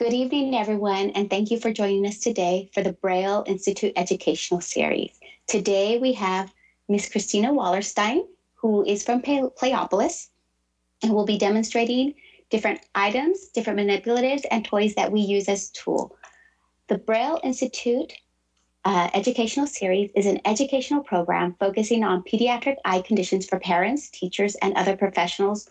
Good evening, everyone, and thank you for joining us today for the Braille Institute Educational Series. Today we have Miss Christina Wallerstein, who is from Playopolis, and will be demonstrating different items, different manipulatives, and toys that we use as tool. The Braille Institute uh, Educational Series is an educational program focusing on pediatric eye conditions for parents, teachers, and other professionals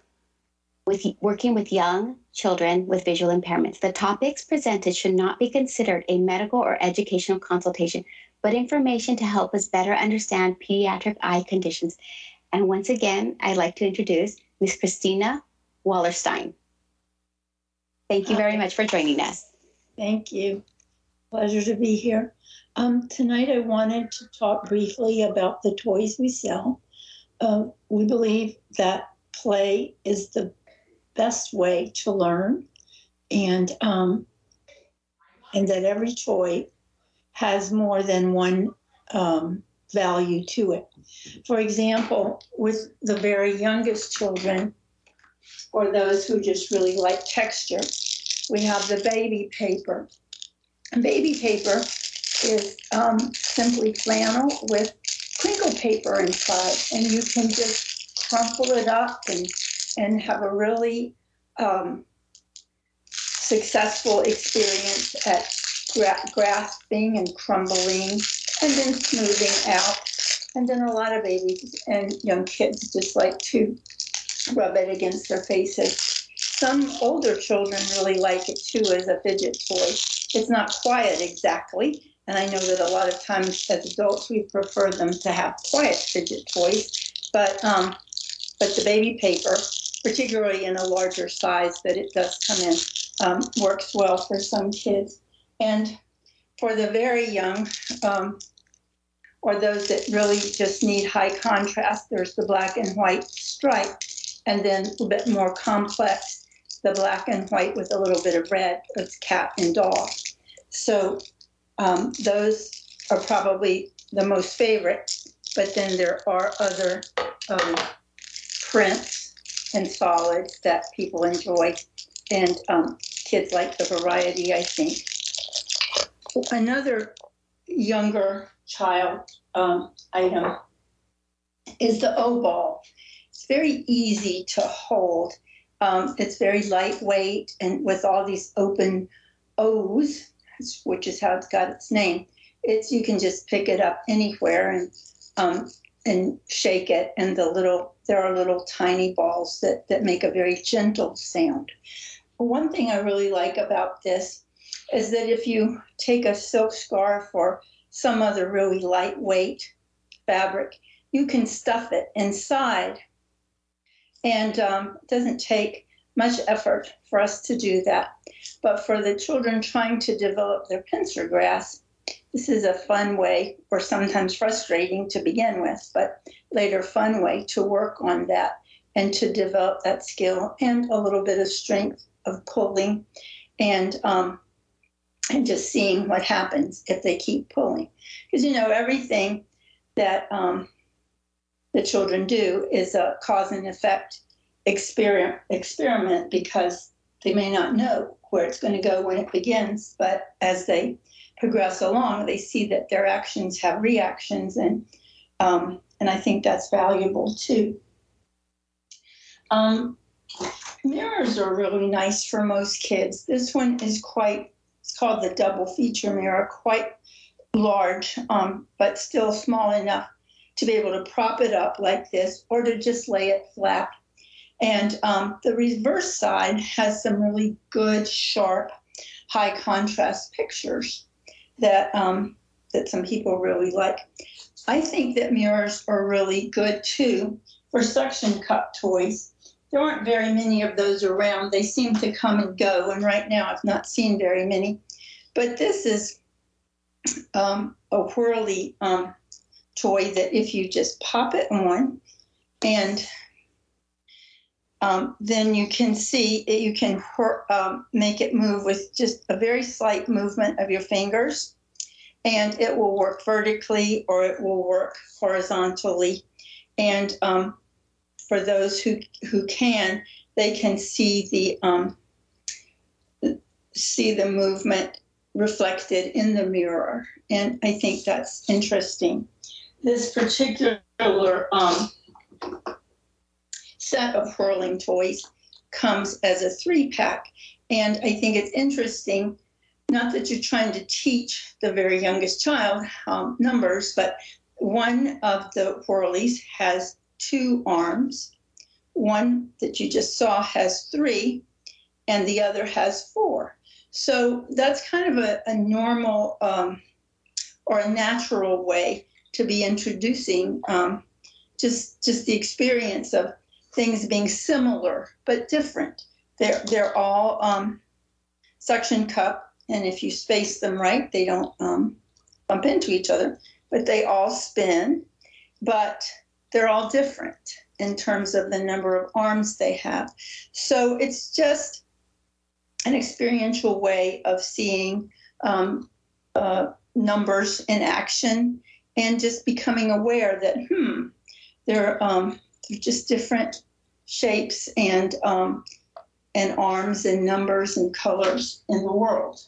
with working with young children with visual impairments. The topics presented should not be considered a medical or educational consultation, but information to help us better understand pediatric eye conditions. And once again, I'd like to introduce Ms. Christina Wallerstein. Thank you very much for joining us. Thank you. Pleasure to be here. Um, tonight, I wanted to talk briefly about the toys we sell. Uh, we believe that play is the best way to learn, and um, and that every toy has more than one um, value to it. For example, with the very youngest children, or those who just really like texture, we have the baby paper. And Baby paper is um, simply flannel with crinkle paper inside, and you can just crumple it up and and have a really um, successful experience at gra- grasping and crumbling and then smoothing out. And then a lot of babies and young kids just like to rub it against their faces. Some older children really like it too as a fidget toy. It's not quiet exactly, and I know that a lot of times as adults we prefer them to have quiet fidget toys, but um, but the baby paper particularly in a larger size that it does come in, um, works well for some kids. And for the very young, um, or those that really just need high contrast, there's the black and white stripe, and then a little bit more complex, the black and white with a little bit of red, it's cat and dog. So um, those are probably the most favorite, but then there are other um, prints and solid that people enjoy, and um, kids like the variety, I think. Another younger child um, item is the O ball. It's very easy to hold. Um, it's very lightweight and with all these open O's, which is how it's got its name. It's you can just pick it up anywhere and um, and shake it, and the little there are little tiny balls that, that make a very gentle sound. One thing I really like about this is that if you take a silk scarf or some other really lightweight fabric, you can stuff it inside. And um, it doesn't take much effort for us to do that. But for the children trying to develop their pincer grasp, this is a fun way, or sometimes frustrating to begin with, but later fun way to work on that and to develop that skill and a little bit of strength of pulling and um, and just seeing what happens if they keep pulling. Because you know everything that um, the children do is a cause and effect experiment experiment because they may not know where it's going to go when it begins, but as they progress along, they see that their actions have reactions, and um, and I think that's valuable too. Um, mirrors are really nice for most kids. This one is quite. It's called the double feature mirror, quite large, um, but still small enough to be able to prop it up like this, or to just lay it flat. And um, the reverse side has some really good, sharp, high contrast pictures that um, that some people really like. I think that mirrors are really good too for suction cup toys. There aren't very many of those around. They seem to come and go, and right now I've not seen very many. But this is um, a whirly um, toy that if you just pop it on and um, then you can see it, you can um, make it move with just a very slight movement of your fingers and it will work vertically or it will work horizontally and um, for those who who can they can see the um, see the movement reflected in the mirror. And I think that's interesting. This particular um, set of whirling toys comes as a three pack. And I think it's interesting, not that you're trying to teach the very youngest child um, numbers, but one of the whirlies has two arms. One that you just saw has three, and the other has four. So that's kind of a, a normal um, or a natural way to be introducing um, just just the experience of things being similar but different. They're they're all um, suction cup, and if you space them right, they don't um, bump into each other. But they all spin, but they're all different in terms of the number of arms they have. So it's just an experiential way of seeing um, uh, numbers in action and just becoming aware that, hmm, they're, um, they're just different shapes and, um, and arms and numbers and colors in the world.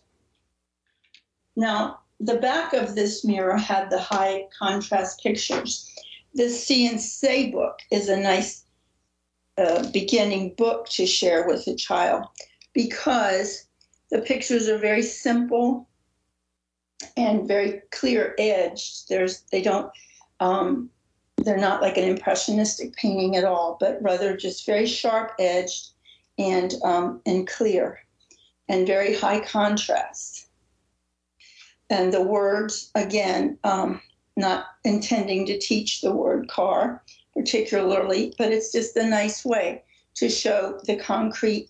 Now, the back of this mirror had the high contrast pictures. This Say book is a nice uh, beginning book to share with a child because the pictures are very simple and very clear edged. There's they don't um, they're not like an impressionistic painting at all, but rather just very sharp edged and um, and clear and very high contrast. And the words again, um, not intending to teach the word car particularly, but it's just a nice way to show the concrete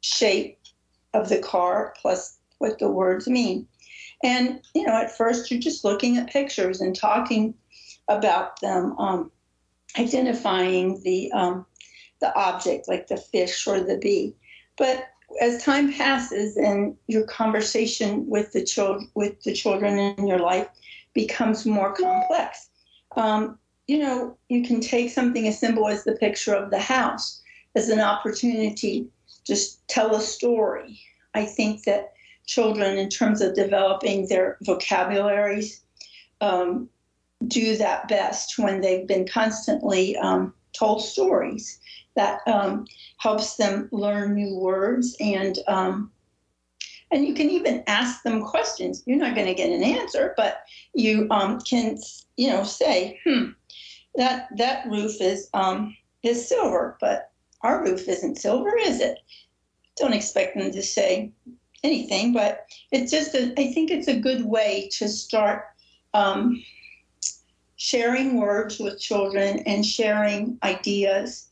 shape of the car plus what the words mean. And, you know, at first you're just looking at pictures and talking about them, um, identifying the, um, the object like the fish or the bee. But as time passes and your conversation with the, children with the children in your life becomes more complex, um, you know, you can take something as simple as the picture of the house as an opportunity just tell a story. I think that children, in terms of developing their vocabularies, um, do that best when they've been constantly um, told stories. That um, helps them learn new words and um, and you can even ask them questions. You're not going to get an answer, but you um, can you know say, hmm, that that roof is um, is silver, but our roof isn't silver, is it? Don't expect them to say anything, but it's just, a, I think it's a good way to start um, sharing words with children and sharing ideas.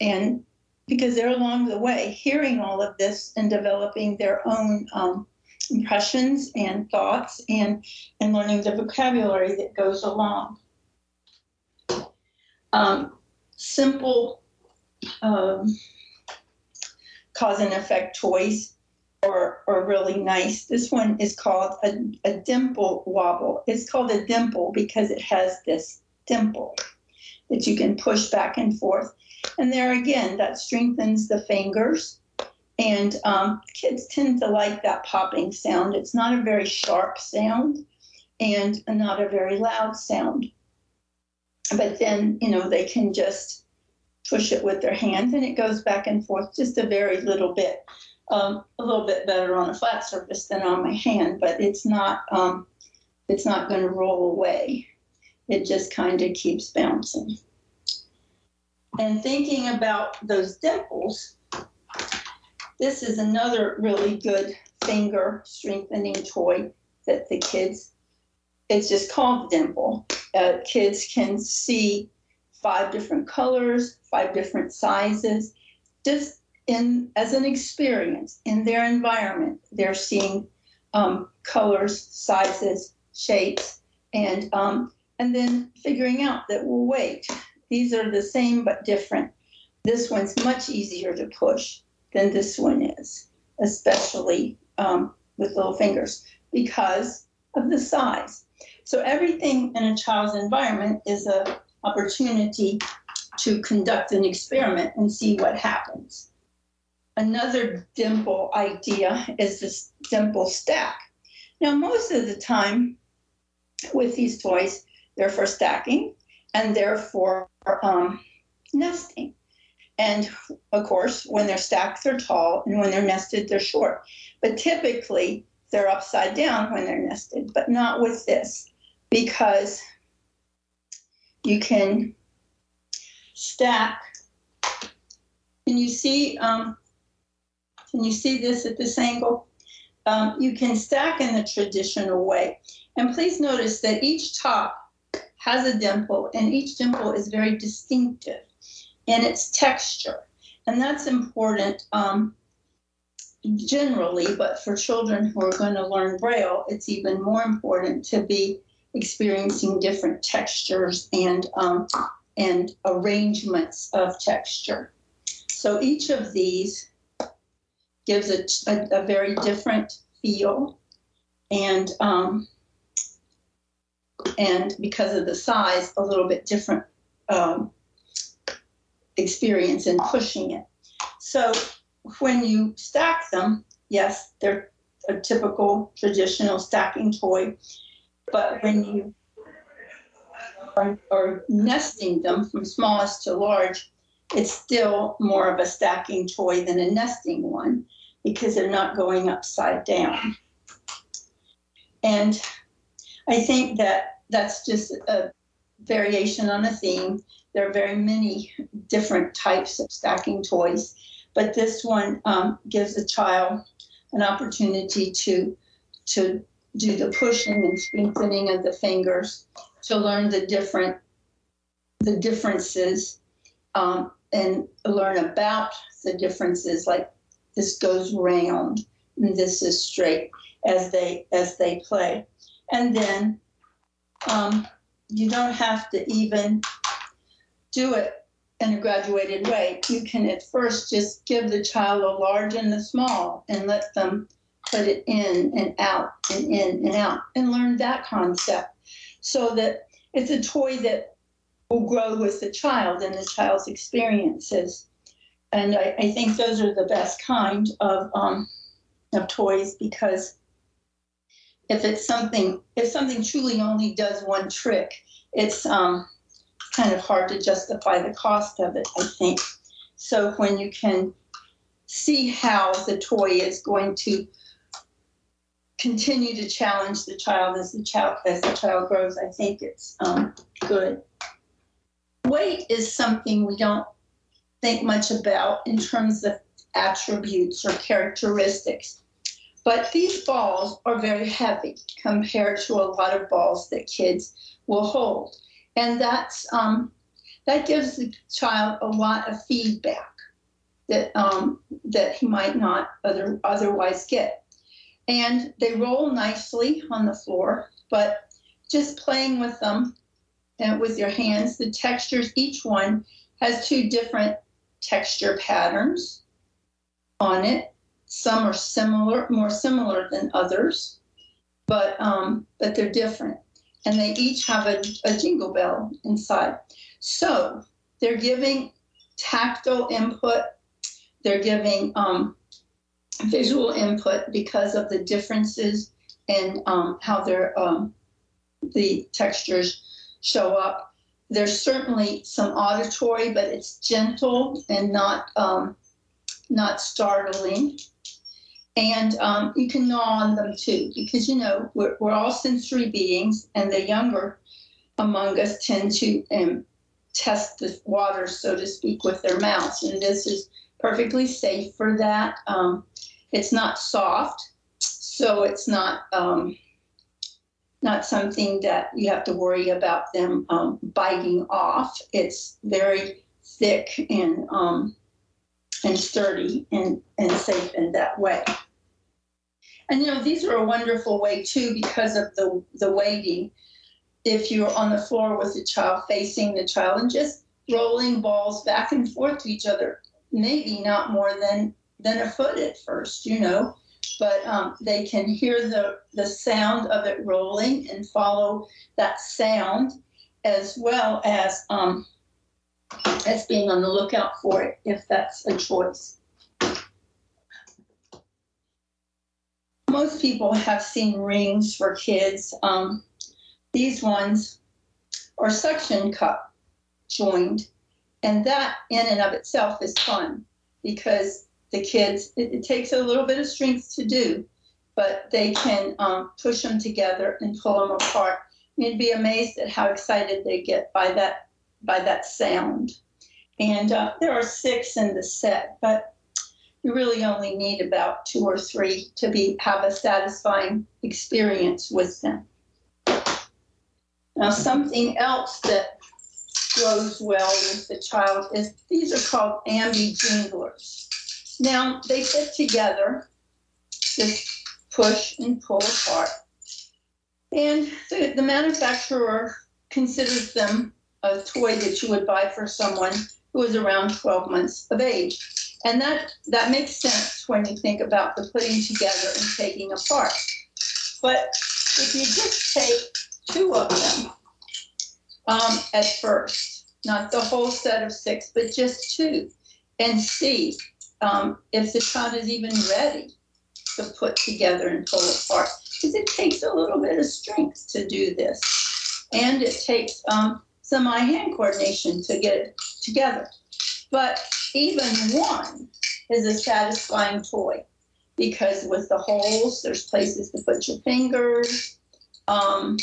And because they're along the way hearing all of this and developing their own um, impressions and thoughts and, and learning the vocabulary that goes along. Um, simple um, cause and effect toys are, are really nice. This one is called a, a dimple wobble. It's called a dimple because it has this dimple that you can push back and forth. And there again, that strengthens the fingers. And um, kids tend to like that popping sound. It's not a very sharp sound and not a very loud sound. But then, you know, they can just push it with their hands and it goes back and forth just a very little bit. Um, a little bit better on a flat surface than on my hand, but it's not um, it's not going to roll away. It just kind of keeps bouncing. And thinking about those dimples, this is another really good finger strengthening toy that the kids. It's just called dimple. Uh, kids can see five different colors, five different sizes, just in as an experience in their environment. They're seeing um, colors, sizes, shapes, and um, and then figuring out that well, wait, these are the same but different. This one's much easier to push than this one is, especially um, with little fingers because of the size. So everything in a child's environment is a opportunity to conduct an experiment and see what happens. another dimple idea is this dimple stack. Now, most of the time with these toys, they're for stacking and they're for um, nesting. And of course, when they're stacked, they're tall, and when they're nested, they're short. But typically, they're upside down when they're nested, but not with this because you can stack. Can you see? Um, can you see this at this angle? Um, you can stack in the traditional way. And please notice that each top has a dimple, and each dimple is very distinctive in its texture. And that's important um, generally, but for children who are going to learn Braille, it's even more important to be experiencing different textures and, um, and arrangements of texture. So each of these gives a, a, a very different feel. And um, and because of the size, a little bit different um, experience in pushing it. So when you stack them, yes, they're a typical traditional stacking toy, but when you are, are nesting them from smallest to large, it's still more of a stacking toy than a nesting one because they're not going upside down. And I think that that's just a variation on a theme. There are very many different types of stacking toys, but this one um, gives a child an opportunity to to do the pushing and strengthening of the fingers, to learn the different the differences, um, and learn about the differences. Like this goes round and this is straight as they as they play, and then um, you don't have to even do it in a graduated way. You can at first just give the child a large and a small and let them put it in and out and in and out and learn that concept so that it's a toy that will grow with the child and the child's experiences. And I, I think those are the best kind of, um, of toys because if it's something if something truly only does one trick, it's um, kind of hard to justify the cost of it. I think so. When you can see how the toy is going to continue to challenge the child as the child as the child grows, I think it's um, good. Weight is something we don't think much about in terms of attributes or characteristics. But these balls are very heavy compared to a lot of balls that kids will hold. And that's, um, that gives the child a lot of feedback that, um, that he might not other, otherwise get. And they roll nicely on the floor, but just playing with them and with your hands, the textures, each one has two different texture patterns on it some are similar, more similar than others, but um, but they're different, and they each have a, a jingle bell inside. So they're giving tactile input. They're giving um, visual input because of the differences in um, how their um, the textures show up. There's certainly some auditory, but it's gentle and not um, not startling and um, you can gnaw on them too because you know we're, we're all sensory beings and the younger among us tend to um, test the water so to speak with their mouths. And this is perfectly safe for that. Um, it's not soft so it's not um, not something that you have to worry about them um, biting off. It's very thick and um, and sturdy and, and safe in that way. And you know, these are a wonderful way too because of the the weighting. If you're on the floor with the child facing the child and just rolling balls back and forth to each other, maybe not more than than a foot at first, you know, but um, they can hear the the sound of it rolling and follow that sound, as well as um, as being on the lookout for it if that's a choice. Most people have seen rings for kids. Um, these ones are suction cup joined, and that in and of itself is fun because the kids, it, it takes a little bit of strength to do, but they can um, push them together and pull them apart. You'd be amazed at how excited they get by that by that sound. And uh, there are six in the set, but you really only need about two or three to be have a satisfying experience with them. Now, something else that goes well with the child is these are called ambi jinglers. Now they fit together, just push and pull apart. And the, the manufacturer considers them a toy that you would buy for someone who is around 12 months of age. And that, that makes sense when you think about the putting together and taking apart. But if you just take two of them um, at first, not the whole set of six, but just two, and see um, if the child is even ready to put together and pull apart. Because it takes a little bit of strength to do this. And it takes um, some eye hand coordination to get it together. But even one is a satisfying toy because with the holes, there's places to put your fingers. Um,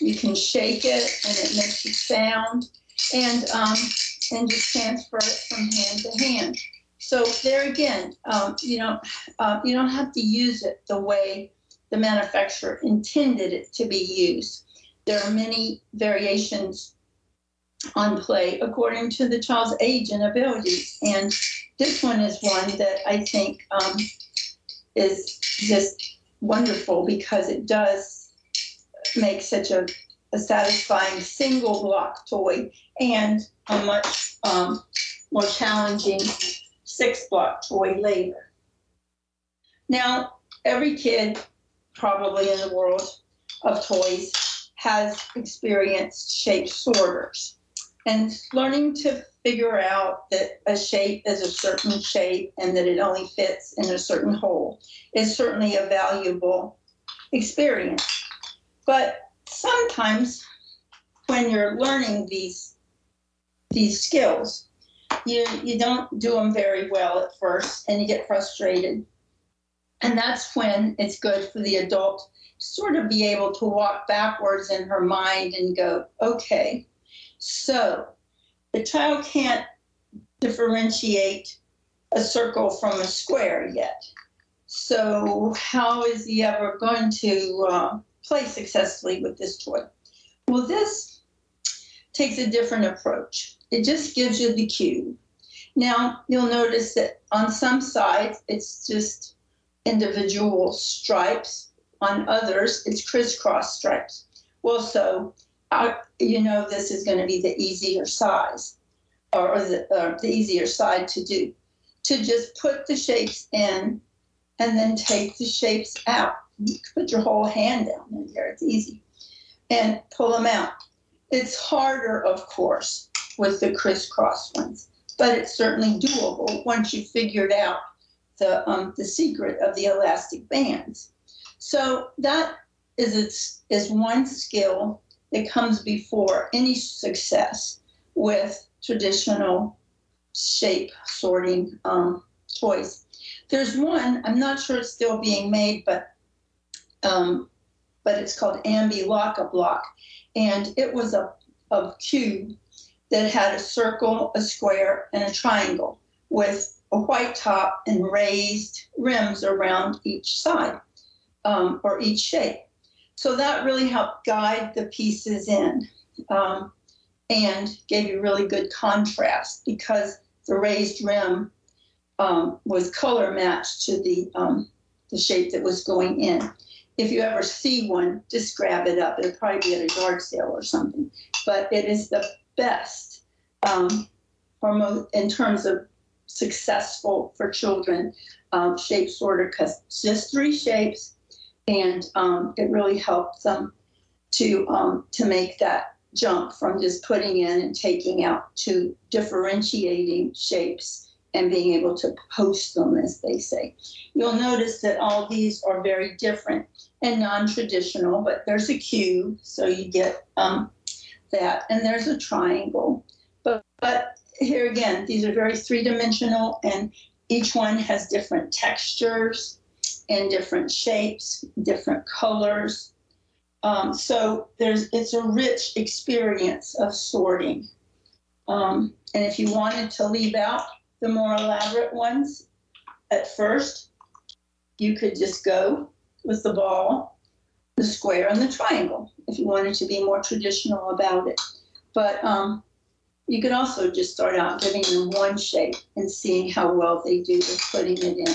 you can shake it and it makes a sound, and um, and just transfer it from hand to hand. So there again, um, you know, uh, you don't have to use it the way the manufacturer intended it to be used. There are many variations on play according to the child's age and abilities, and this one is one that I think um, is just wonderful because it does make such a, a satisfying single block toy and a much um, more challenging six block toy later. Now, every kid probably in the world of toys has experienced shape sorters. And learning to figure out that a shape is a certain shape and that it only fits in a certain hole is certainly a valuable experience. But sometimes when you're learning these these skills, you you don't do them very well at first and you get frustrated and that's when it's good for the adult sort of be able to walk backwards in her mind and go okay so the child can't differentiate a circle from a square yet so how is he ever going to uh, play successfully with this toy well this takes a different approach it just gives you the cue. Now, you'll notice that on some sides, it's just individual stripes. On others, it's crisscross stripes. Well, so you know this is going to be the easier size or the, uh, the easier side to do. To just put the shapes in and then take the shapes out. You put your whole hand down in there, it's easy. And pull them out. It's harder, of course, with the crisscross ones. But it's certainly doable once you've figured out the, um, the secret of the elastic bands. So that is, its, is one skill that comes before any success with traditional shape sorting um, toys. There's one, I'm not sure it's still being made, but um, but it's called Ambi Lock-a-Block. And it was a, a cube that had a circle, a square, and a triangle with a white top and raised rims around each side um, or each shape. So that really helped guide the pieces in um, and gave you really good contrast because the raised rim um, was color matched to the, um, the shape that was going in. If you ever see one, just grab it up. It'll probably be at a yard sale or something. But it is the best um, hormone in terms of successful for children um, shape sorter because just three shapes and um, it really helps them to um, to make that jump from just putting in and taking out to differentiating shapes and being able to post them, as they say. You'll notice that all these are very different and non-traditional, but there's a cube, so you get um, that, and there's a triangle. But, but here again, these are very three-dimensional, and each one has different textures and different shapes, different colors. Um, so there's it's a rich experience of sorting. Um, and if you wanted to leave out the more elaborate ones at first, you could just go with the ball, the square, and the triangle if you wanted to be more traditional about it. But um, you could also just start out giving them one shape and seeing how well they do with putting it in.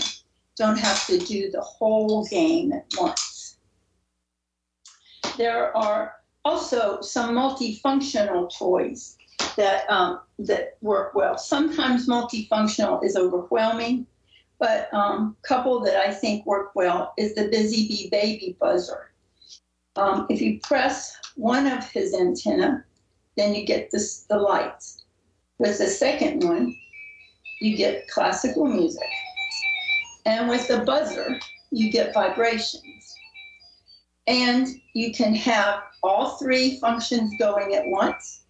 Don't have to do the whole game at once. There are also some multifunctional toys that um, that work well. Sometimes multifunctional is overwhelming, but a um, couple that I think work well is the Busy Bee Baby Buzzer. Um, if you press one of his antenna, then you get this, the lights. With the second one, you get classical music. And with the buzzer, you get vibrations. And you can have all three functions going at once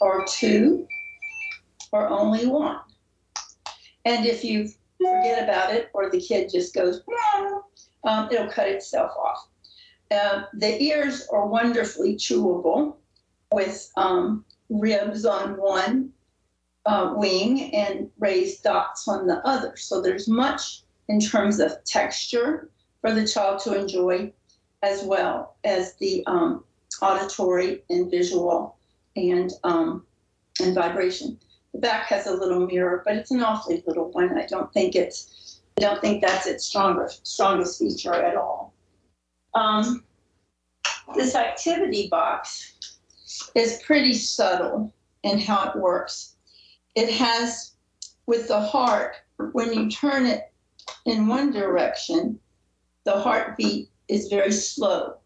or two, or only one. And if you forget about it, or the kid just goes, um, it'll cut itself off. Uh, the ears are wonderfully chewable with um, ribs on one uh, wing and raised dots on the other. So there's much in terms of texture for the child to enjoy, as well as the um, auditory and visual and um, and vibration. The back has a little mirror, but it's an awfully little one. I don't think it's I don't think that's its strongest strongest feature at all. Um, this activity box is pretty subtle in how it works. It has with the heart, when you turn it in one direction, the heartbeat is very slow.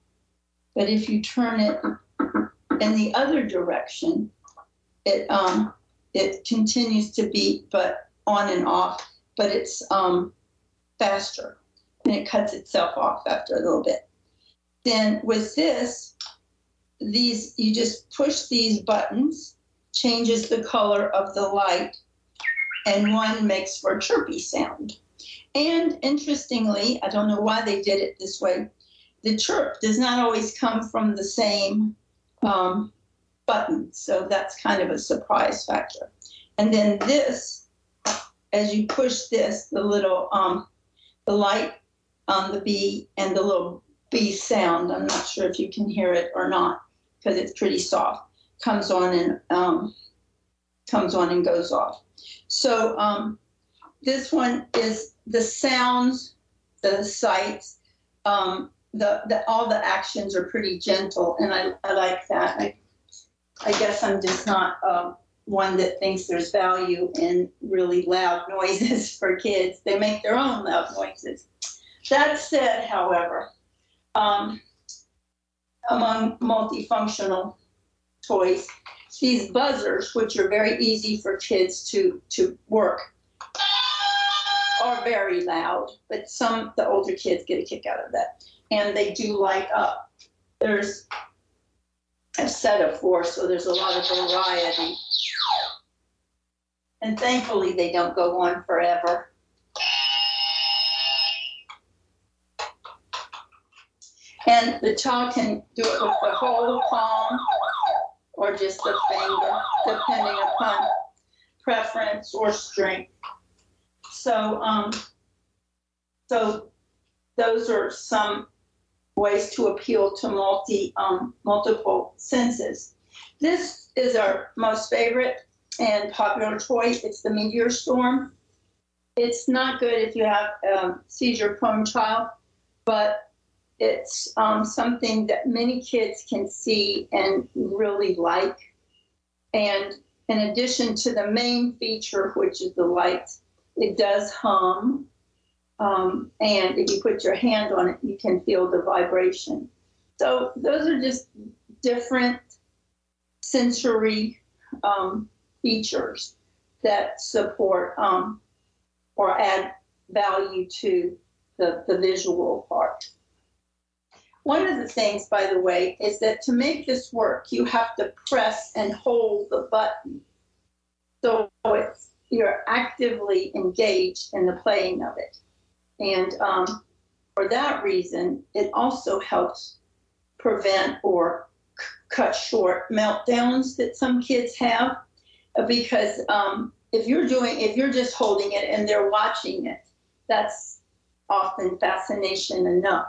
But if you turn it in the other direction, it um, it continues to beat, but on and off, but it's um, faster and it cuts itself off after a little bit. Then with this, these you just push these buttons, changes the color of the light, and one makes for a chirpy sound. And interestingly, I don't know why they did it this way. The chirp does not always come from the same um, button. So that's kind of a surprise factor. And then this, as you push this, the little, um, the light on the bee and the little bee sound, I'm not sure if you can hear it or not because it's pretty soft, comes on and um, comes on and goes off. So um, this one is the sounds, the sights, um, the, the all the actions are pretty gentle, and I, I like that. I I guess I'm just not um, one that thinks there's value in really loud noises for kids. They make their own loud noises. That said, however, um, among multifunctional toys, these buzzers, which are very easy for kids to, to work, are very loud, but some, the older kids get a kick out of that. And they do light up. There's a set of four, so there's a lot of variety. And thankfully, they don't go on forever. And the child can do it with the whole palm or just the finger, depending upon preference or strength. So, um, so those are some ways to appeal to multi um, multiple senses. This is our most favorite and popular toy. It's the Meteor Storm. It's not good if you have a seizure-prone child, but it's um, something that many kids can see and really like. And in addition to the main feature, which is the lights, it does hum um, and if you put your hand on it, you can feel the vibration. So those are just different sensory um, features that support um, or add value to the, the visual part. One of the things, by the way, is that to make this work, you have to press and hold the button. So it's, you're actively engaged in the playing of it. And um, for that reason, it also helps prevent or c- cut short meltdowns that some kids have. Because um, if you're doing, if you're just holding it and they're watching it, that's often fascination enough.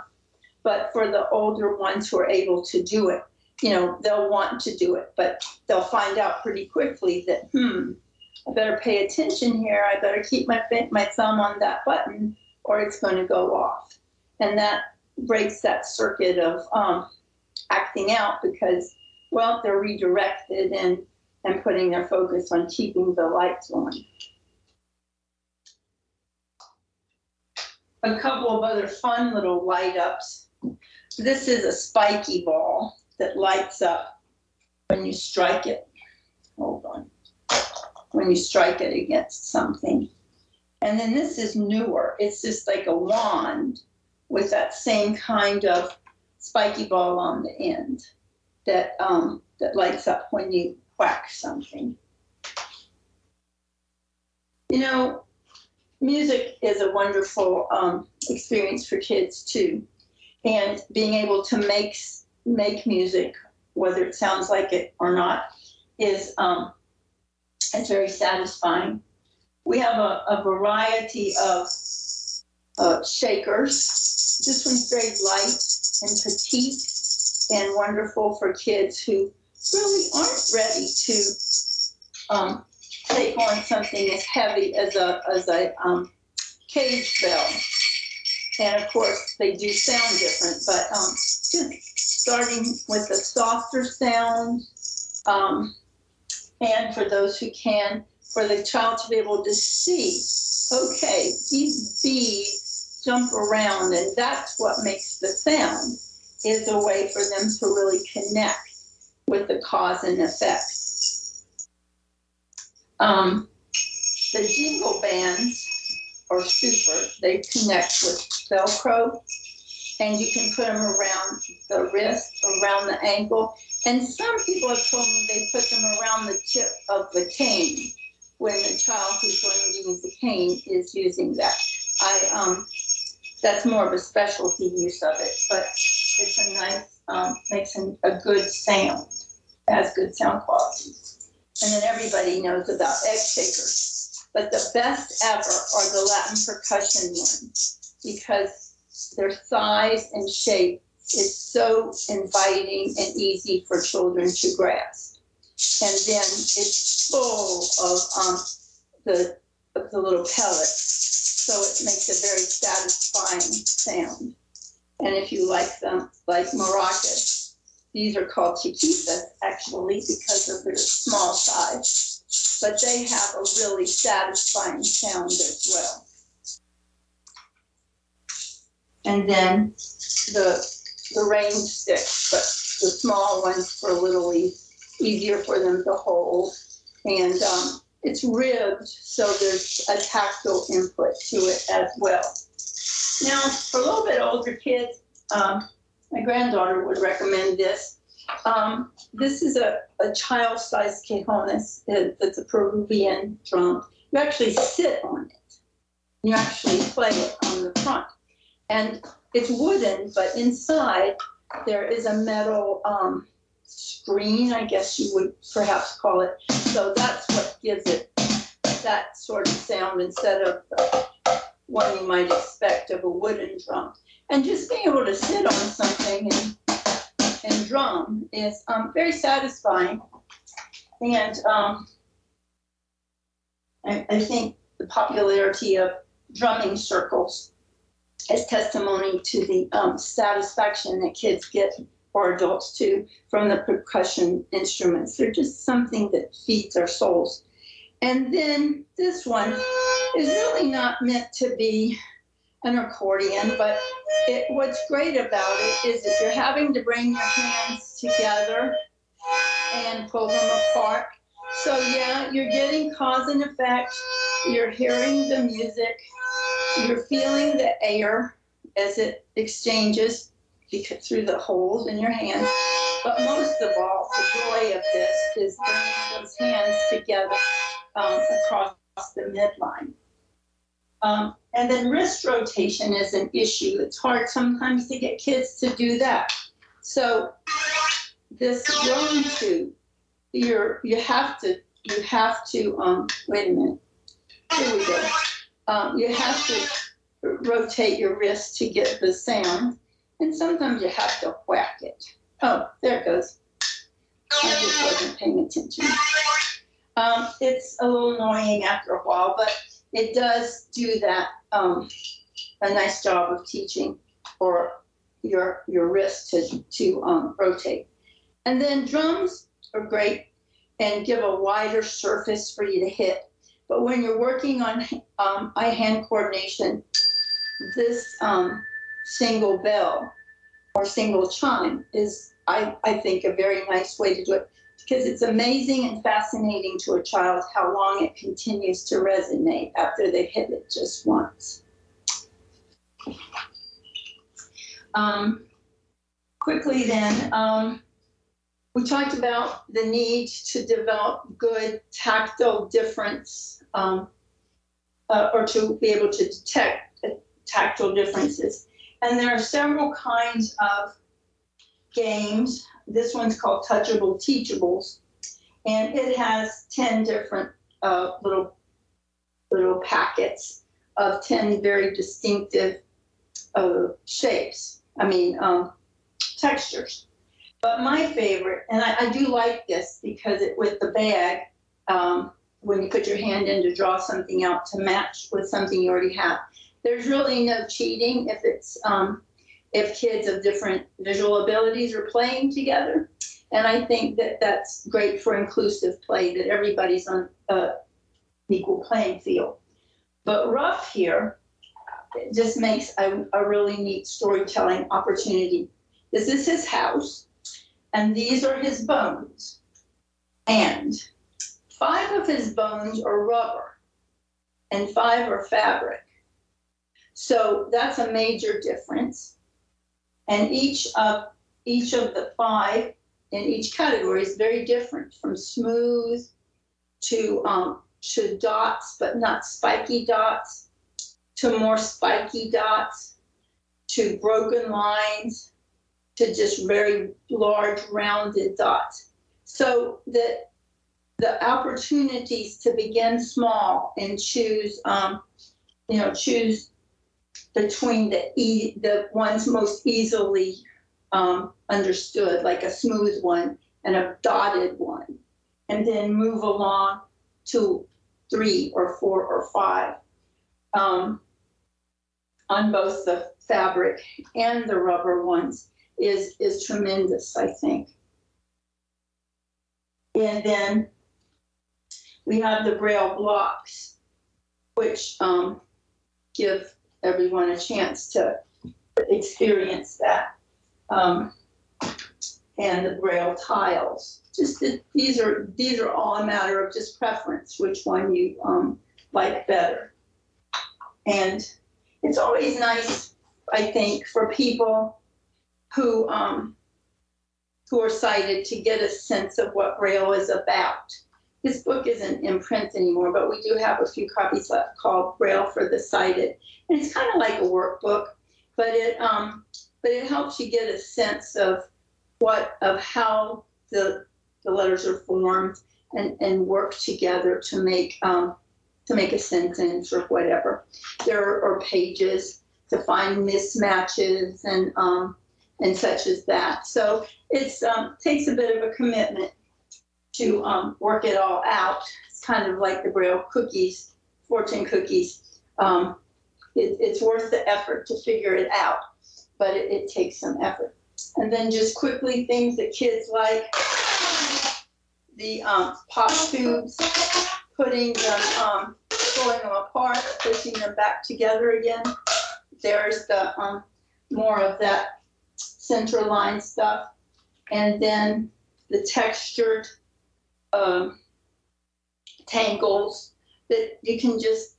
But for the older ones who are able to do it, you know, they'll want to do it, but they'll find out pretty quickly that, hmm, I better pay attention here. I better keep my my thumb on that button, or it's going to go off. And that breaks that circuit of um, acting out because well they're redirected and and putting their focus on keeping the lights on. A couple of other fun little light ups this is a spiky ball that lights up when you strike it when you strike it against something. And then this is newer. It's just like a wand with that same kind of spiky ball on the end that um, that lights up when you whack something. You know, music is a wonderful um, experience for kids too, and being able to make make music, whether it sounds like it or not, is um, it's very satisfying. We have a, a variety of uh, shakers this one's very light and petite and wonderful for kids who really aren't ready to um, take on something as heavy as a as a um, cage bell. And of course, they do sound different, but um, just starting with a softer sound, um, and for those who can, for the child to be able to see, okay, these beads jump around, and that's what makes the sound, is a way for them to really connect with the cause and effect. Um, the jingle bands are super. They connect with Velcro, and you can put them around the wrist, around the ankle. And some people have told me they put them around the tip of the cane when the child who's learning to use the cane is using that. I um, that's more of a specialty use of it, but it's a nice, um, makes an, a good sound, has good sound qualities. And then everybody knows about egg shakers. But the best ever are the Latin percussion ones because their size and shape is so inviting and easy for children to grasp. And then it's full of um, the, of the little pellets so it makes a very satisfying sound. And if you like them, like maracas, these are called chiquitas actually because of their small size, but they have a really satisfying sound as well. And then the the range sticks, but the small ones for a little easier for them to hold. And um, it's ribbed, so there's a tactile input to it as well. Now, for a little bit older kids, um, my granddaughter would recommend this. Um, this is a, a child-sized cajones. It's a Peruvian drum. You actually sit on it. You actually play it on the front. And it's wooden, but inside there is a metal um, screen, I guess you would perhaps call it. So that's what gives it that sort of sound instead of the one you might expect of a wooden drum. And just being able to sit on something and, and drum is um, very satisfying. And um, I, I think the popularity of drumming circles is testimony to the um, satisfaction that kids get or adults too from the percussion instruments. They're just something that feeds our souls. And then this one is really not meant to be an accordion, but it, what's great about it is if you're having to bring your hands together and pull them apart. So yeah, you're getting cause and effect, you're hearing the music, you're feeling the air as it exchanges through the holes in your hands. But most of all, the joy of this is bringing those hands together um, across the midline. Um, and then wrist rotation is an issue. It's hard sometimes to get kids to do that. So this going tube, you're you have to you have to um wait a minute. Here we go. Um, you have to rotate your wrist to get the sound, and sometimes you have to whack it. Oh, there it goes. I just wasn't paying attention. Um, it's a little annoying after a while, but it does do that um, a nice job of teaching or your your wrist to to um, rotate. And then drums are great and give a wider surface for you to hit. But when you're working on um, eye hand coordination, this um, single bell or single chime is, I, I think, a very nice way to do it because it's amazing and fascinating to a child how long it continues to resonate after they've hit it just once. Um, quickly, then, um, we talked about the need to develop good tactile difference um, uh, or to be able to detect tactile differences. And there are several kinds of games. This one's called Touchable Teachables, and it has 10 different uh, little, little packets of 10 very distinctive uh, shapes, I mean, um, textures. But my favorite, and I, I do like this because it with the bag, um, when you put your hand in to draw something out to match with something you already have, there's really no cheating if it's um, if kids of different visual abilities are playing together. And I think that that's great for inclusive play, that everybody's on an equal playing field. But Ruff here just makes a, a really neat storytelling opportunity. This is his house, and these are his bones. And five of his bones are rubber, and five are fabric. So that's a major difference and each of each of the five in each category is very different from smooth to um, to dots but not spiky dots to more spiky dots to broken lines to just very large rounded dots. So the the opportunities to begin small and choose um, you know choose between the e the ones most easily um, understood, like a smooth one and a dotted one, and then move along to three or four or five um, on both the fabric and the rubber ones is is tremendous, I think. And then we have the braille blocks, which um, give everyone a chance to experience that. Um, and the braille tiles. Just that these are these are all a matter of just preference, which one you um, like better. And it's always nice, I think, for people who um, who are sighted to get a sense of what braille is about. This book isn't in print anymore, but we do have a few copies left called Braille for the Sighted. And it's kind of like a workbook, but it um, but it helps you get a sense of what of how the the letters are formed and, and work together to make um, to make a sentence or whatever. There are pages to find mismatches and um, and such as that. So it um, takes a bit of a commitment to um, work it all out. It's kind of like the Braille cookies, fortune cookies. Um, it, it's worth the effort to figure it out, but it, it takes some effort. And then just quickly, things that kids like the um, pop tubes, putting them, um, pulling them apart, pushing them back together again. There's the um, more of that center line stuff. And then the textured um, tangles that you can just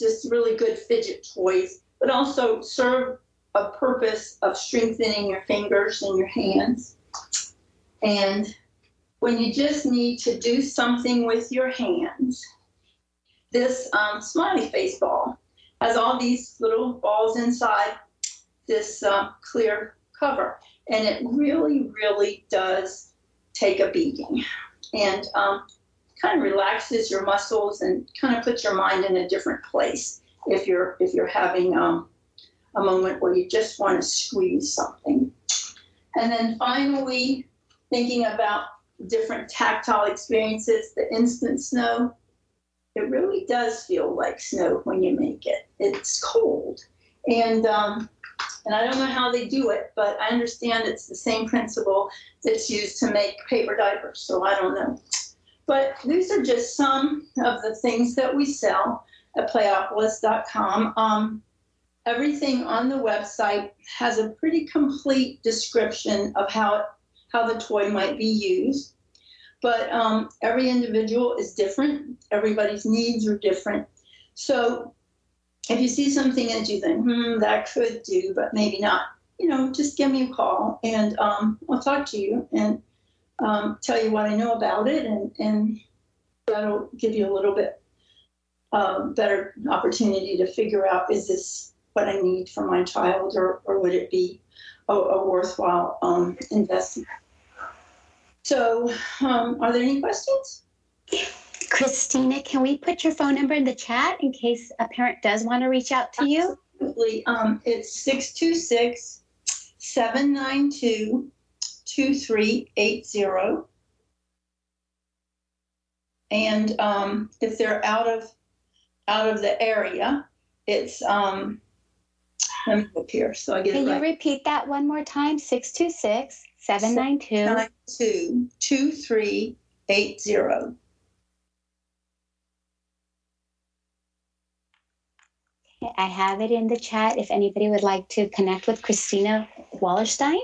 just really good fidget toys, but also serve a purpose of strengthening your fingers and your hands. And when you just need to do something with your hands, this um, smiley face ball has all these little balls inside this uh, clear cover. And it really, really does take a beating. And um, kind of relaxes your muscles and kind of puts your mind in a different place if you're if you're having um, a moment where you just want to squeeze something. And then finally, thinking about different tactile experiences, the instant snow, it really does feel like snow when you make it. It's cold. And um, and I don't know how they do it, but I understand it's the same principle that's used to make paper diapers. So I don't know. But these are just some of the things that we sell at playopolis.com. Um, everything on the website has a pretty complete description of how, how the toy might be used. But um, every individual is different, everybody's needs are different. So if you see something that you think, hmm, that could do, but maybe not, you know, just give me a call and um, I'll talk to you and um, tell you what I know about it, and, and that'll give you a little bit uh, better opportunity to figure out is this what I need for my child, or, or would it be a, a worthwhile um, investment? So, um, are there any questions? Christina, can we put your phone number in the chat in case a parent does want to reach out to you? Absolutely. Um, it's 626 792 2380. And um, if they're out of out of the area, it's um, let me look here so I get Can it you right. repeat that one more time? 626 792 2380. I have it in the chat if anybody would like to connect with Christina Wallerstein.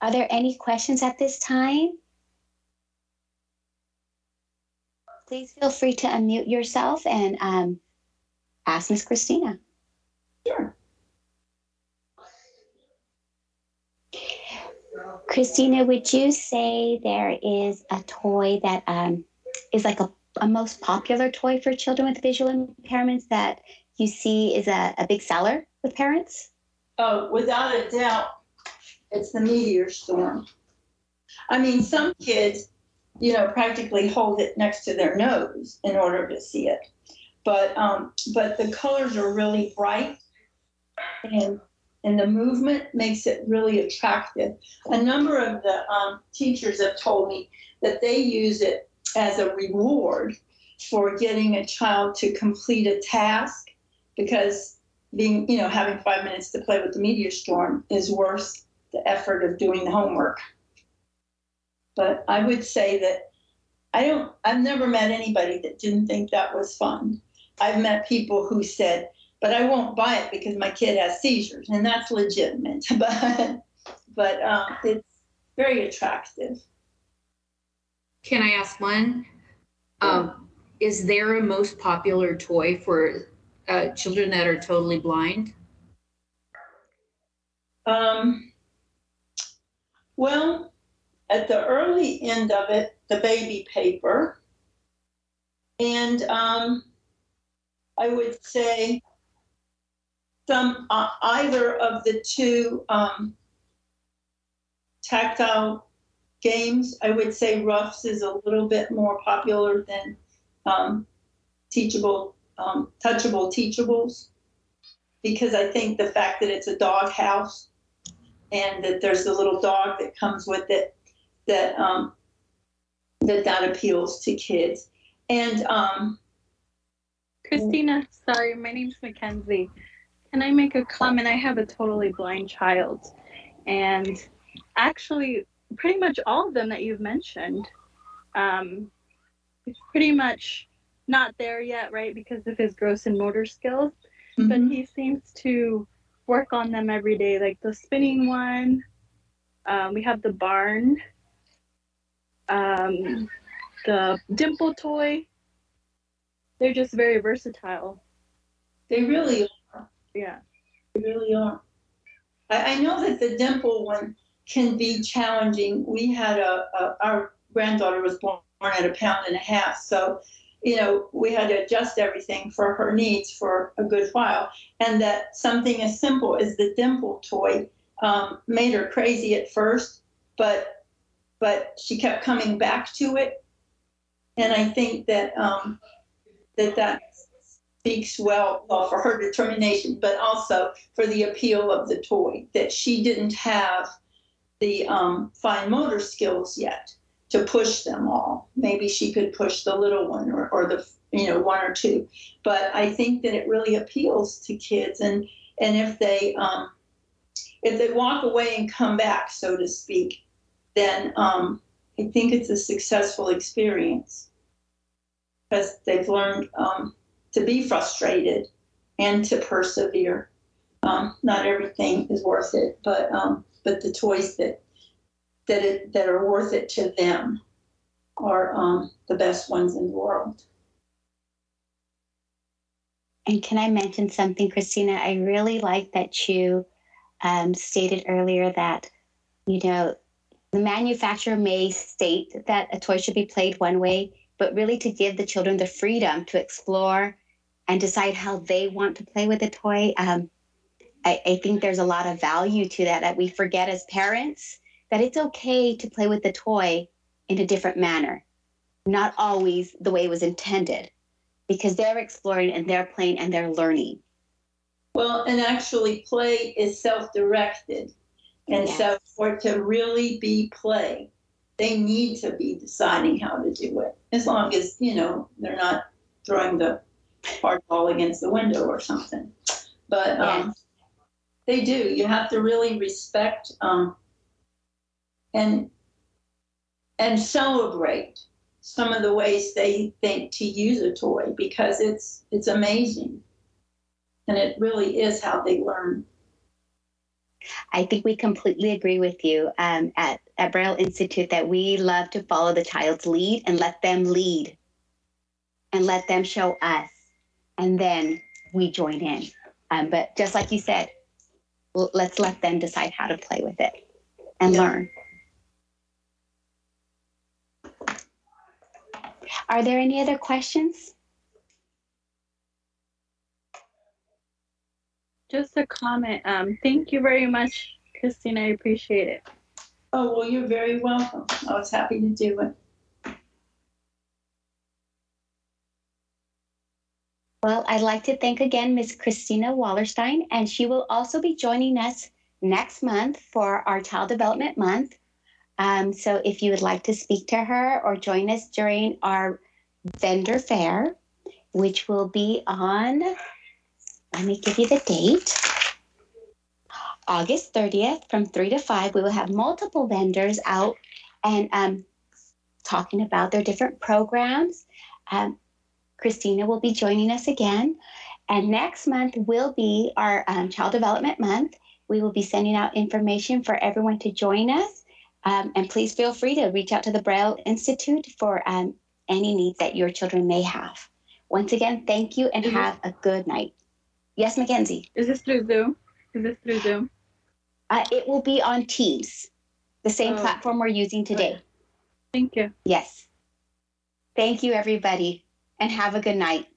Are there any questions at this time? Please feel free to unmute yourself and um, ask Miss Christina. Sure. Christina, would you say there is a toy that um, is like a, a most popular toy for children with visual impairments that you see is a, a big seller with parents? Oh, without a doubt, it's the meteor storm. I mean, some kids, you know, practically hold it next to their nose in order to see it. But um, but the colors are really bright, and and the movement makes it really attractive. A number of the um, teachers have told me that they use it as a reward for getting a child to complete a task because being, you know, having five minutes to play with the meteor storm is worth the effort of doing the homework. But I would say that I don't, I've never met anybody that didn't think that was fun. I've met people who said, but I won't buy it because my kid has seizures, and that's legitimate. But, but um, it's very attractive. Can I ask one? Um, is there a most popular toy for uh, children that are totally blind? Um, well, at the early end of it, the baby paper, and um, I would say some uh, either of the two um, tactile games. I would say Ruffs is a little bit more popular than um, teachable, um, touchable teachables, because I think the fact that it's a dog house and that there's a little dog that comes with it, that um, that that appeals to kids. And um, Christina, sorry, my name's Mackenzie. Can I make a comment? I have a totally blind child, and actually, pretty much all of them that you've mentioned, um, he's pretty much not there yet, right, because of his gross and motor skills. But mhm. he seems to work on them every day, like the spinning one. Um, we have the barn. um, the dimple toy. They're just very versatile. They really are. Yeah. They really are. I, I know that the dimple one can be challenging. We had a, a our granddaughter was born at a pound and a half, so you know we had to adjust everything for her needs for a good while, and that something as simple as the dimple toy um, made her crazy at first, but but she kept coming back to it, and I think that um, that that speaks well, well for her determination, but also for the appeal of the toy that she didn't have the um, fine motor skills yet to push them all. Maybe she could push the little one or, or the you know one or two, but I think that it really appeals to kids and and if they um, if they walk away and come back, so to speak, then um, I think it's a successful experience because they've learned um, to be frustrated and to persevere. Um, not everything is worth it, but um, but the toys that that it, that are worth it to them are um, the best ones in the world. And can I mention something, Christina? I really like that you um, stated earlier that, you know, the manufacturer may state that a toy should be played one way, but really to give the children the freedom to explore and decide how they want to play with the toy. Um, I, I think there's a lot of value to that that we forget as parents that it's okay to play with the toy in a different manner, not always the way it was intended, because they're exploring and they're playing and they're learning. Well, and actually, play is self directed. And Yes. so, for it to really be play, they need to be deciding how to do it. As long as, you know, they're not throwing the hard ball against the window or something. But um, Yes. They do. You have to really respect um, and and celebrate some of the ways they think to use a toy because it's it's amazing and it really is how they learn I think we completely agree with you um, at, at Braille Institute that we love to follow the child's lead and let them lead and let them show us. And then we join in. Um, but just like you said, let's let them decide how to play with it and Yeah. learn. Are there any other questions? Just a comment. Um, thank you very much, Christina. I appreciate it. oh well you're very welcome i was happy to do it Well, I'd like to thank again Miss Christina Wallerstein, and she will also be joining us next month for our Child Development Month. Um, so if you would like to speak to her or join us during our vendor fair, which will be on, let me give you the date. August 30th from 3 to 5, we will have multiple vendors out and um, talking about their different programs. Um, Christina will be joining us again. And next month will be our um, Child Development Month. We will be sending out information for everyone to join us. Um, and please feel free to reach out to the Braille Institute for um, any needs that your children may have. Once again, thank you and Mhm. have a good night. Yes, Mackenzie. Is this through Zoom? Is this through Zoom? Uh, it will be on Teams, the same Oh. platform we're using today. Thank you. Yes. Thank you, everybody, and have a good night.